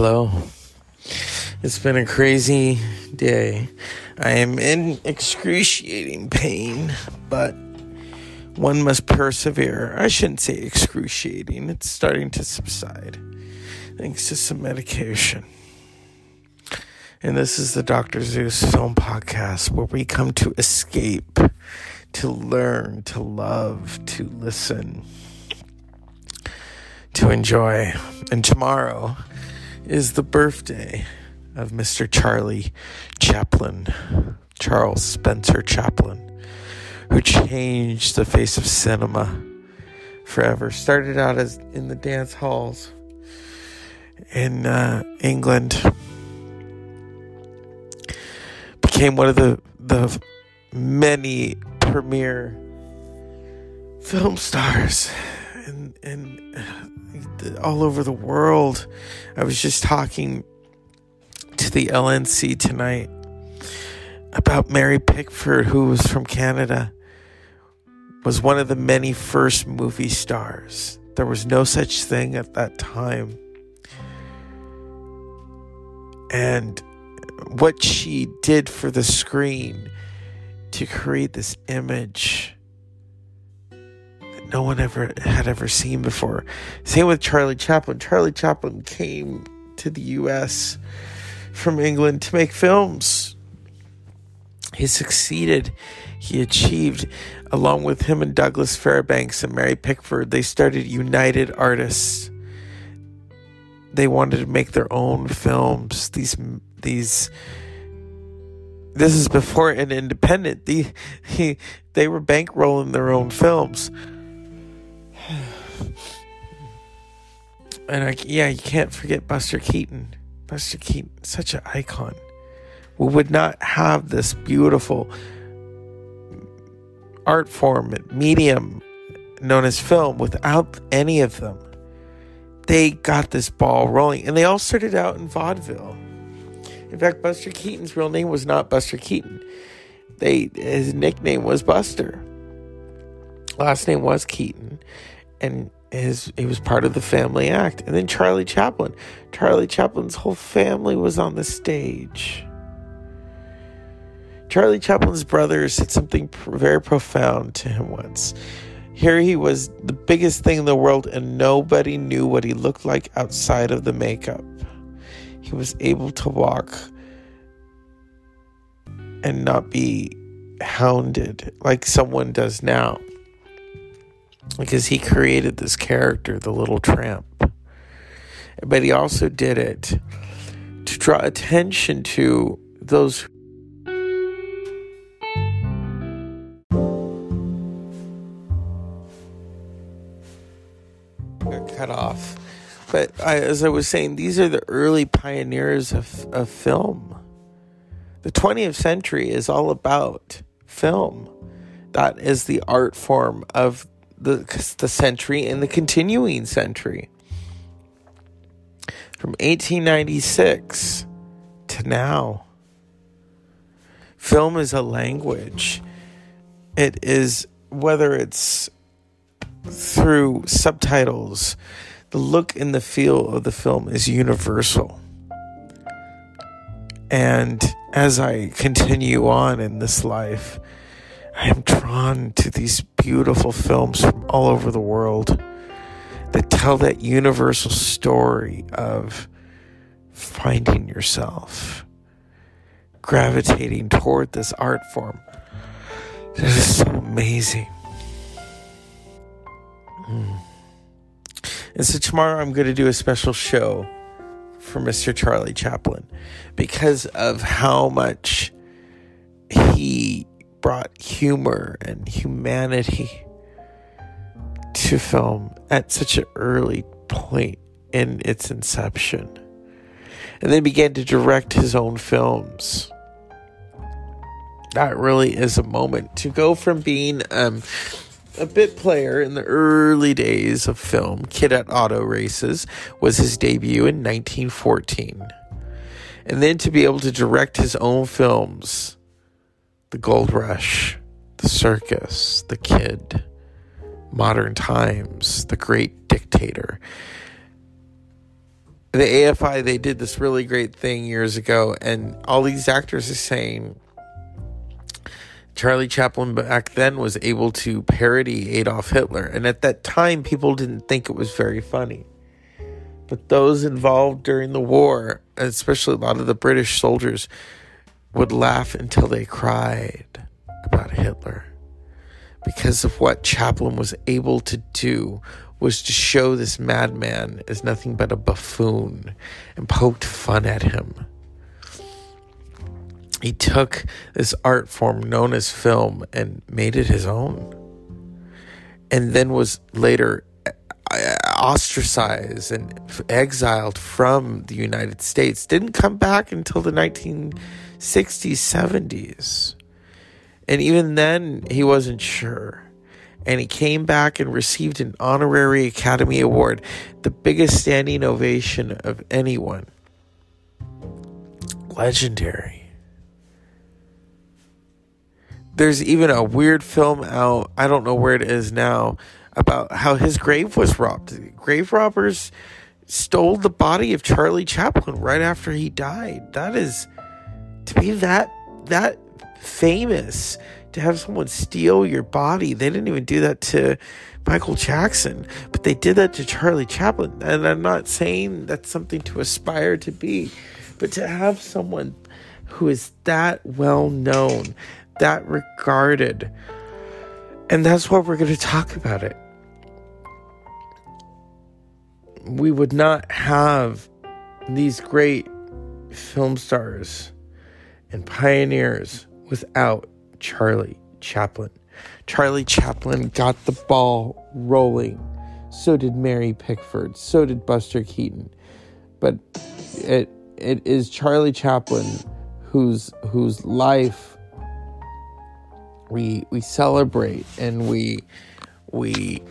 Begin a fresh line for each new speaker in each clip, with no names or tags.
Hello. It's been a crazy day. I am in excruciating pain, but one must persevere. I shouldn't say excruciating, it's starting to subside thanks to some medication. And this is the Dr. Zeus Film Podcast where we come to escape, to learn, to love, to listen, to enjoy. And tomorrow, is the birthday of Mr. Charlie Chaplin, Charles Spencer Chaplin, who changed the face of cinema forever. Started out as in the dance halls in uh, England, became one of the the many premier film stars and and all over the world. I was just talking to the LNC tonight about Mary Pickford, who was from Canada, was one of the many first movie stars. There was no such thing at that time. And what she did for the screen to create this image no one ever had ever seen before. Same with Charlie Chaplin. Charlie Chaplin came to the US from England to make films. He succeeded. He achieved, along with him and Douglas Fairbanks and Mary Pickford, they started United Artists. They wanted to make their own films. These, these, this is before an independent. The, he, they were bankrolling their own films. And I, yeah, you can't forget Buster Keaton. Buster Keaton, such an icon. We would not have this beautiful art form, medium known as film without any of them. They got this ball rolling, and they all started out in vaudeville. In fact, Buster Keaton's real name was not Buster Keaton. They his nickname was Buster. Last name was Keaton, and his he was part of the family act. And then Charlie Chaplin. Charlie Chaplin's whole family was on the stage. Charlie Chaplin's brother said something very profound to him once. Here he was the biggest thing in the world, and nobody knew what he looked like outside of the makeup. He was able to walk and not be hounded like someone does now because he created this character, the little tramp. But he also did it to draw attention to those cut off. But I, as I was saying, these are the early pioneers of, of film. The 20th century is all about film. That is the art form of the the century and the continuing century. From 1896 to now. Film is a language. It is whether it's through subtitles, the look and the feel of the film is universal. And as I continue on in this life, I am drawn to these beautiful films from all over the world that tell that universal story of finding yourself, gravitating toward this art form. This is so amazing. Mm. And so tomorrow I'm going to do a special show for Mr. Charlie Chaplin because of how much he brought humor and humanity to film at such an early point in its inception. And then began to direct his own films. That really is a moment to go from being um, a bit player in the early days of film. Kid at Auto Races was his debut in 1914. And then to be able to direct his own films the gold rush, the circus, the kid, modern times, the great dictator. the AFI they did this really great thing years ago, and all these actors are saying Charlie Chaplin back then was able to parody Adolf Hitler, and at that time people didn't think it was very funny. But those involved during the war, especially a lot of the British soldiers, would laugh until they cried about Hitler because of what Chaplin was able to do was to show this madman as nothing but a buffoon and poked fun at him. He took this art form known as film and made it his own. And then was later uh, ostracized and exiled from the United States. Didn't come back until the 1960s, 70s. And even then, he wasn't sure and he came back and received an honorary Academy Award, the biggest standing ovation of anyone. Legendary. There's even a weird film out, I don't know where it is now, about how his grave was robbed. Grave robbers stole the body of Charlie Chaplin right after he died. That is to be that that famous to have someone steal your body. They didn't even do that to Michael Jackson, but they did that to Charlie Chaplin. And I'm not saying that's something to aspire to be, but to have someone who is that well known, that regarded, and that's what we're going to talk about it. We would not have these great film stars and pioneers without Charlie Chaplin. Charlie Chaplin got the ball rolling. So did Mary Pickford. So did Buster Keaton. But it it is Charlie Chaplin whose whose life we we celebrate and we we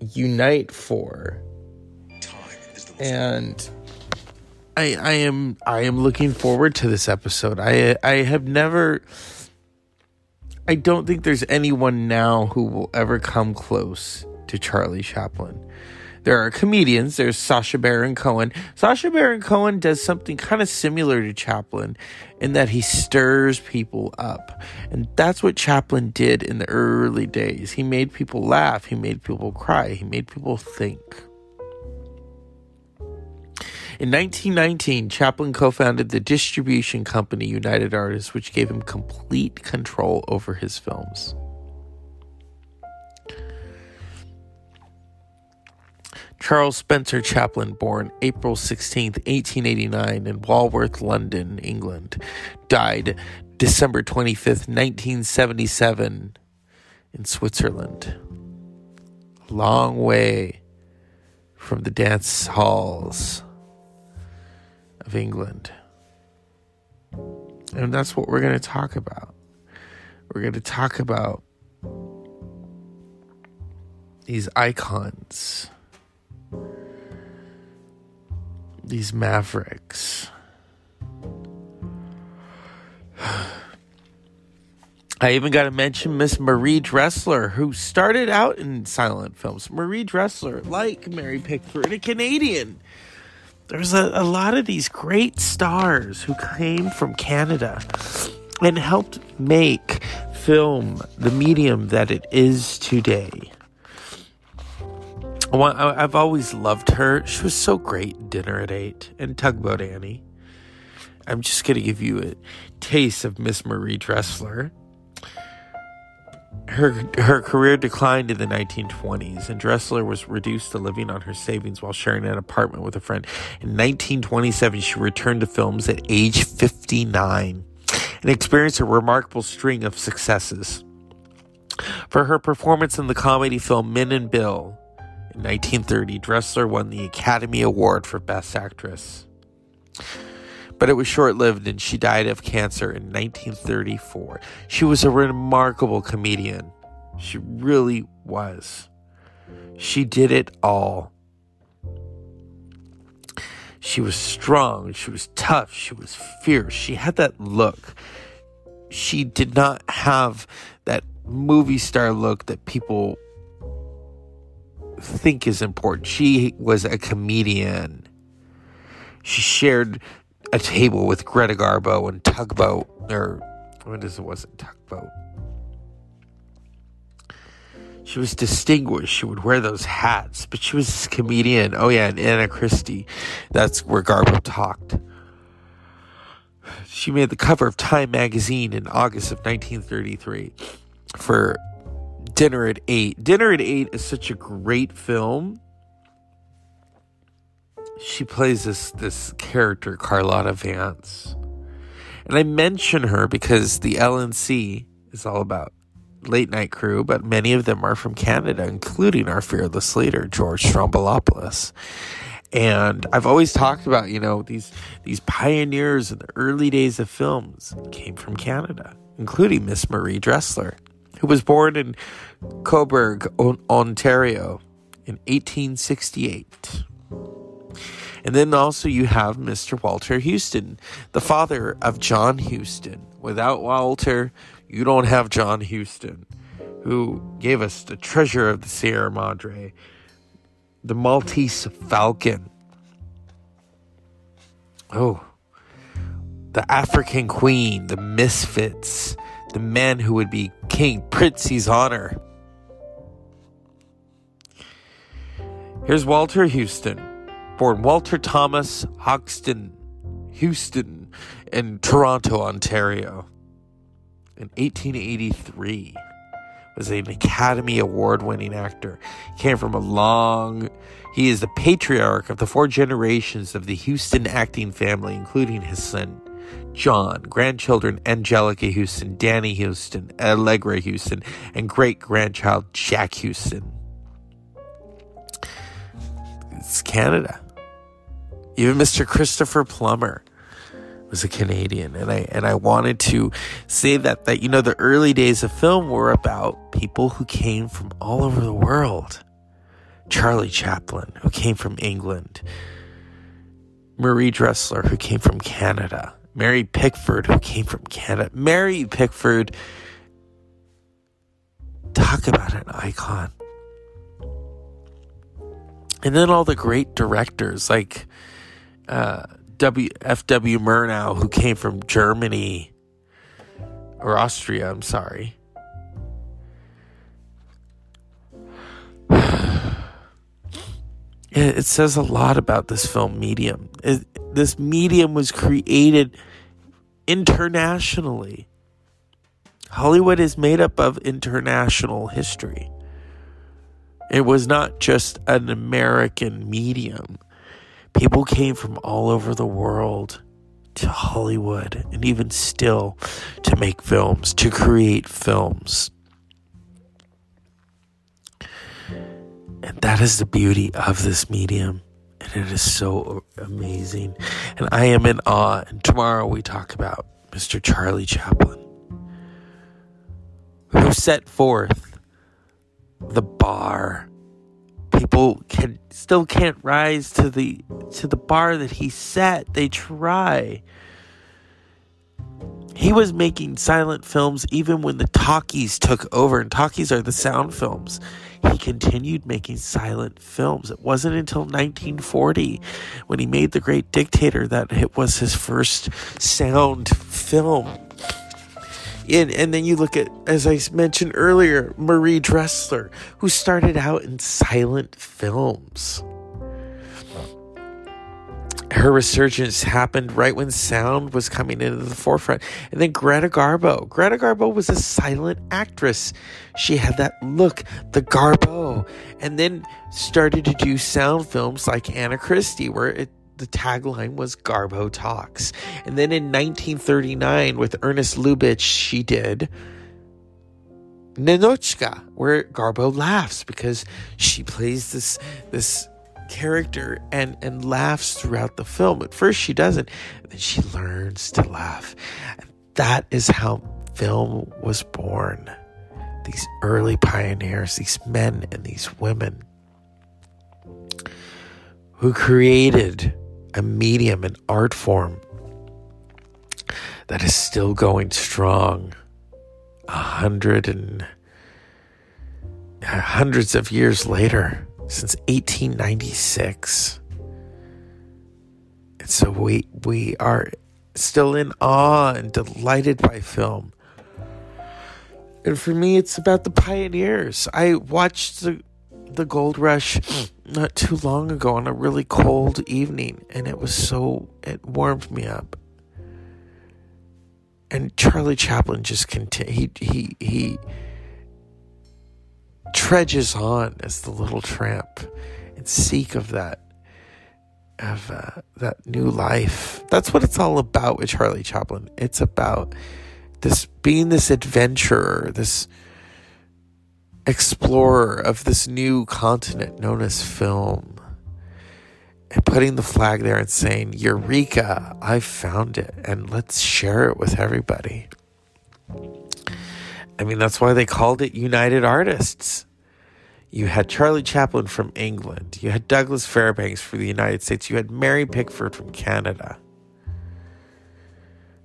unite for. And I I am I am looking forward to this episode. I I have never I don't think there's anyone now who will ever come close to Charlie Chaplin. There are comedians. There's Sacha Baron Cohen. Sacha Baron Cohen does something kind of similar to Chaplin in that he stirs people up. And that's what Chaplin did in the early days. He made people laugh. He made people cry. He made people think. In 1919, Chaplin co founded the distribution company United Artists, which gave him complete control over his films. Charles Spencer Chaplin, born April 16, 1889, in Walworth, London, England, died December 25, 1977, in Switzerland. A long way from the dance halls of England. And that's what we're going to talk about. We're going to talk about these icons, these mavericks. I even got to mention Miss Marie Dressler, who started out in silent films. Marie Dressler, like Mary Pickford, a Canadian there's a, a lot of these great stars who came from Canada and helped make film the medium that it is today. I've always loved her. She was so great Dinner at Eight and Tugboat Annie. I'm just going to give you a taste of Miss Marie Dressler her her career declined in the 1920s, and Dressler was reduced to living on her savings while sharing an apartment with a friend. In 1927, she returned to films at age 59 and experienced a remarkable string of successes. For her performance in the comedy film Min and Bill in 1930, Dressler won the Academy Award for Best Actress but it was short lived and she died of cancer in 1934. She was a remarkable comedian. She really was. She did it all. She was strong, she was tough, she was fierce. She had that look. She did not have that movie star look that people think is important. She was a comedian she shared a table with Greta Garbo and Tugboat, or what is it? Wasn't Tugboat? She was distinguished. She would wear those hats, but she was this comedian. Oh yeah, and Anna Christie. That's where Garbo talked. She made the cover of Time magazine in August of 1933 for Dinner at 8. Dinner at 8 is such a great film. She plays this this character Carlotta Vance. And I mention her because the LNC is all about late night crew, but many of them are from Canada, including our fearless leader, George Stroumboulopoulos. And I've always talked about, you know, these these pioneers in the early days of films came from Canada, including Miss Marie Dressler, who was born in Cobourg, Ontario in 1868. And then also you have Mr. Walter Huston, the father of John Huston. Without Walter, you don't have John Huston, who gave us the treasure of the Sierra Madre, the Maltese Falcon. Oh, the African Queen, the Misfits, the man who would be King Prizzi's Honor. Here's Walter Huston, born Walter Thomas Hoxton Huston, in Toronto, Ontario in 1883 was an Academy Award winning actor. He came from a long, he is the patriarch of the four generations of the Huston acting family, including his son John, grandchildren Anjelica Huston, Danny Huston, Allegra Huston, and great grandchild Jack Huston. It's Canada. Even Mr. Christopher Plummer was a Canadian, and I and I wanted to say that that you know the early days of film were about people who came from all over the world. Charlie Chaplin, who came from England, Marie Dressler, who came from Canada, Mary Pickford, who came from Canada, Mary Pickford. Talk about an icon. And then all the great directors like uh, W. F. W. Murnau, who came from Germany or Austria. I'm sorry. It says a lot about this film medium. It, this medium was created internationally. Hollywood is made up of international history. It was not just an American medium. People came from all over the world to Hollywood and even still to make films, to create films. And that is the beauty of this medium. And it is so amazing. And I am in awe. And tomorrow we talk about Mr. Charlie Chaplin, who set forth the bar people can still can't rise to the to the bar that he set. They try. He was making silent films even when the talkies took over, and talkies are the sound films. He continued making silent films. It wasn't until 1940 when he made The Great Dictator that it was his first sound film. And, and then you look at, as I mentioned earlier, Marie Dressler, who started out in silent films. Her resurgence happened right when sound was coming into the forefront. And then Greta Garbo. Greta Garbo was a silent actress. She had that look, the Garbo, and then started to do sound films like Anna Christie, where it the tagline was Garbo Talks. And then in 1939, with Ernest Lubitsch, she did Ninotchka, where Garbo laughs because she plays this this character and and laughs throughout the film. At first she doesn't, then she learns to laugh. And that is how film was born. These early pioneers, these men and these women who created a medium, an art form that is still going strong a hundred and hundreds of years later, since 1896. It's So we we are still in awe and delighted by film. And for me, it's about the pioneers. I watched the the gold rush not too long ago on a really cold evening, and it was so it warmed me up. And Charlie Chaplin just continue. He he he trudges on as the little tramp and seek of that of uh, that new life. That's what it's all about with Charlie Chaplin. It's about this being this adventurer, this explorer of this new continent known as film. And putting the flag there and saying, Eureka, I found it, and let's share it with everybody. I mean, that's why they called it United Artists. You had Charlie Chaplin from England. You had Douglas Fairbanks from the United States. You had Mary Pickford from Canada,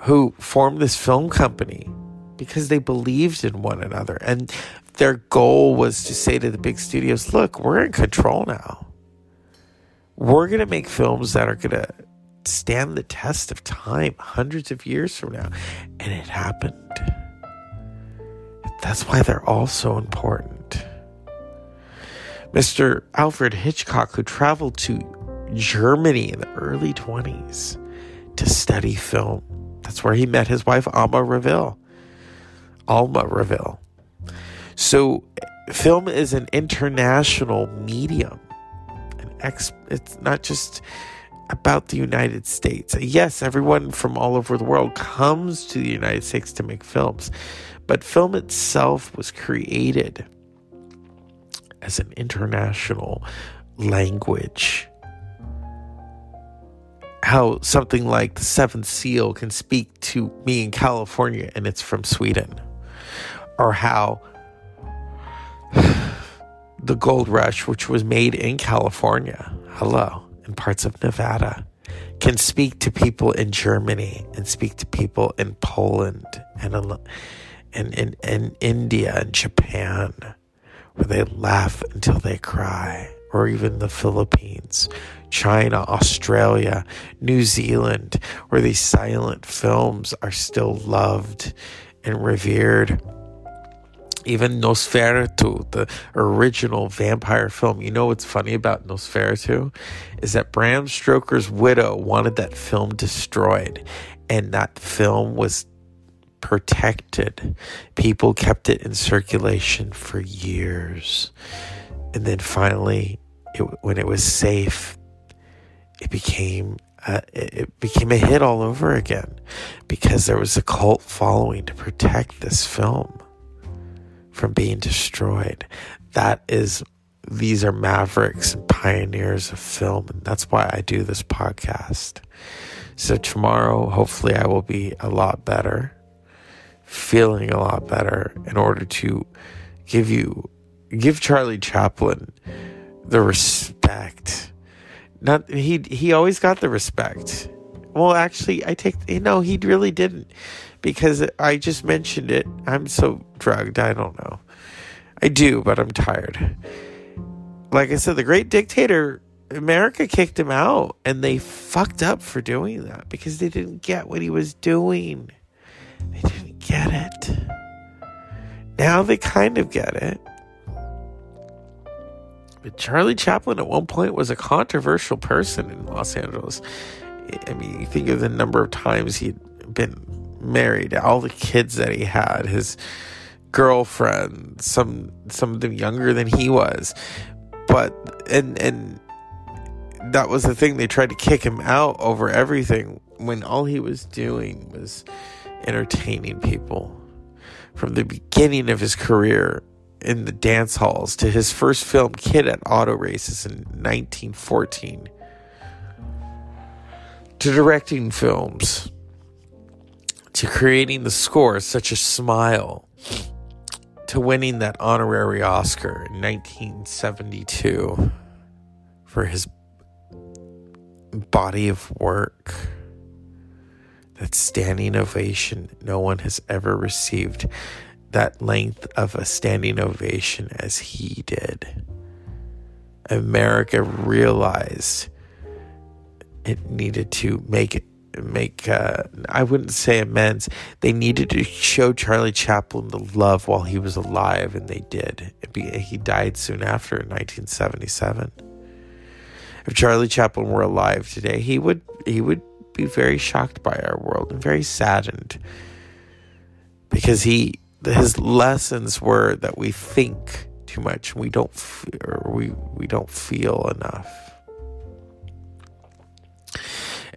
who formed this film company because they believed in one another. And their goal was to say to the big studios, look, we're in control now. We're going to make films that are going to stand the test of time hundreds of years from now. And it happened. That's why they're all so important. Mr. Alfred Hitchcock, who traveled to Germany in the early 20s to study film. That's where he met his wife, Alma Reville. Alma Reville. So, film is an international medium. An ex- it's not just about the United States. Yes, everyone from all over the world comes to the United States to make films, but film itself was created as an international language. How something like the Seventh Seal can speak to me in California and it's from Sweden. Or how the gold rush, which was made in California, hello, in parts of Nevada, can speak to people in Germany and speak to people in Poland and in, in, in India and Japan where they laugh until they cry, or even the Philippines, China, Australia, New Zealand, where these silent films are still loved and revered. Even Nosferatu, the original vampire film. You know what's funny about Nosferatu? Is that Bram Stoker's widow wanted that film destroyed, and that film was protected. People kept it in circulation for years. And then finally, it, when it was safe, it became uh, it became a hit all over again because there was a cult following to protect this film from being destroyed. That is, these are mavericks and pioneers of film, and that's why I do this podcast. So, tomorrow, hopefully, I will be a lot better feeling a lot better in order to give you give Charlie Chaplin the respect. Not he he always got the respect. Well, actually, I take you know he really didn't because I just mentioned it. I'm so drugged. I don't know. I do, but I'm tired. Like I said, the great dictator America kicked him out and they fucked up for doing that because they didn't get what he was doing. They didn't get it. Now they kind of get it. But Charlie Chaplin at one point was a controversial person in Los Angeles. I mean, you think of the number of times he'd been married, all the kids that he had, his girlfriend, some some of them younger than he was. But and and that was the thing they tried to kick him out over everything when all he was doing was entertaining people. From the beginning of his career in the dance halls to his first film, Kid at Auto Races in 1914, to directing films, to creating the score, such a smile, to winning that honorary Oscar in 1972 for his body of work that standing ovation no one has ever received that length of a standing ovation as he did. America realized it needed to make make uh, I wouldn't say amends. They needed to show Charlie Chaplin the love while he was alive, and they did. He died soon after in 1977. If Charlie Chaplin were alive today, he would he would be very shocked by our world and very saddened because he his lessons were that we think too much, we don't or we we don't feel enough.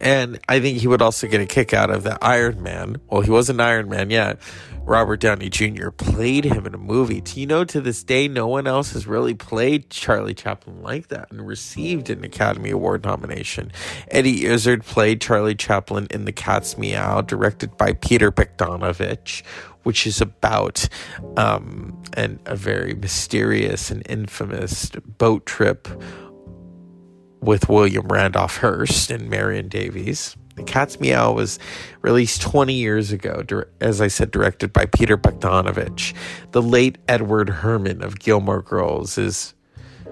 And I think he would also get a kick out of that Iron Man. Well, he wasn't Iron Man yet. Robert Downey Jr. played him in a movie. Do you know to this day, no one else has really played Charlie Chaplin like that and received an Academy Award nomination. Eddie Izzard played Charlie Chaplin in The Cat's Meow, directed by Peter Bogdanovich, which is about um, an, a very mysterious and infamous boat trip with William Randolph Hearst and Marion Davies. The Cat's Meow was released 20 years ago, as I said, directed by Peter Bogdanovich. The late Edward Herrmann of Gilmore Girls is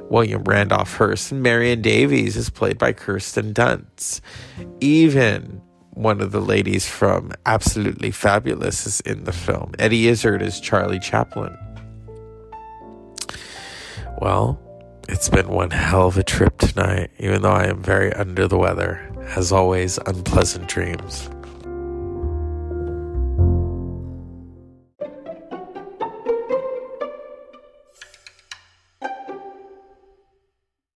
William Randolph Hearst, and Marion Davies is played by Kirsten Dunst. Even one of the ladies from Absolutely Fabulous is in the film. Eddie Izzard is Charlie Chaplin. Well, it's been one hell of a trip tonight, even though I am very under the weather. As always, unpleasant dreams.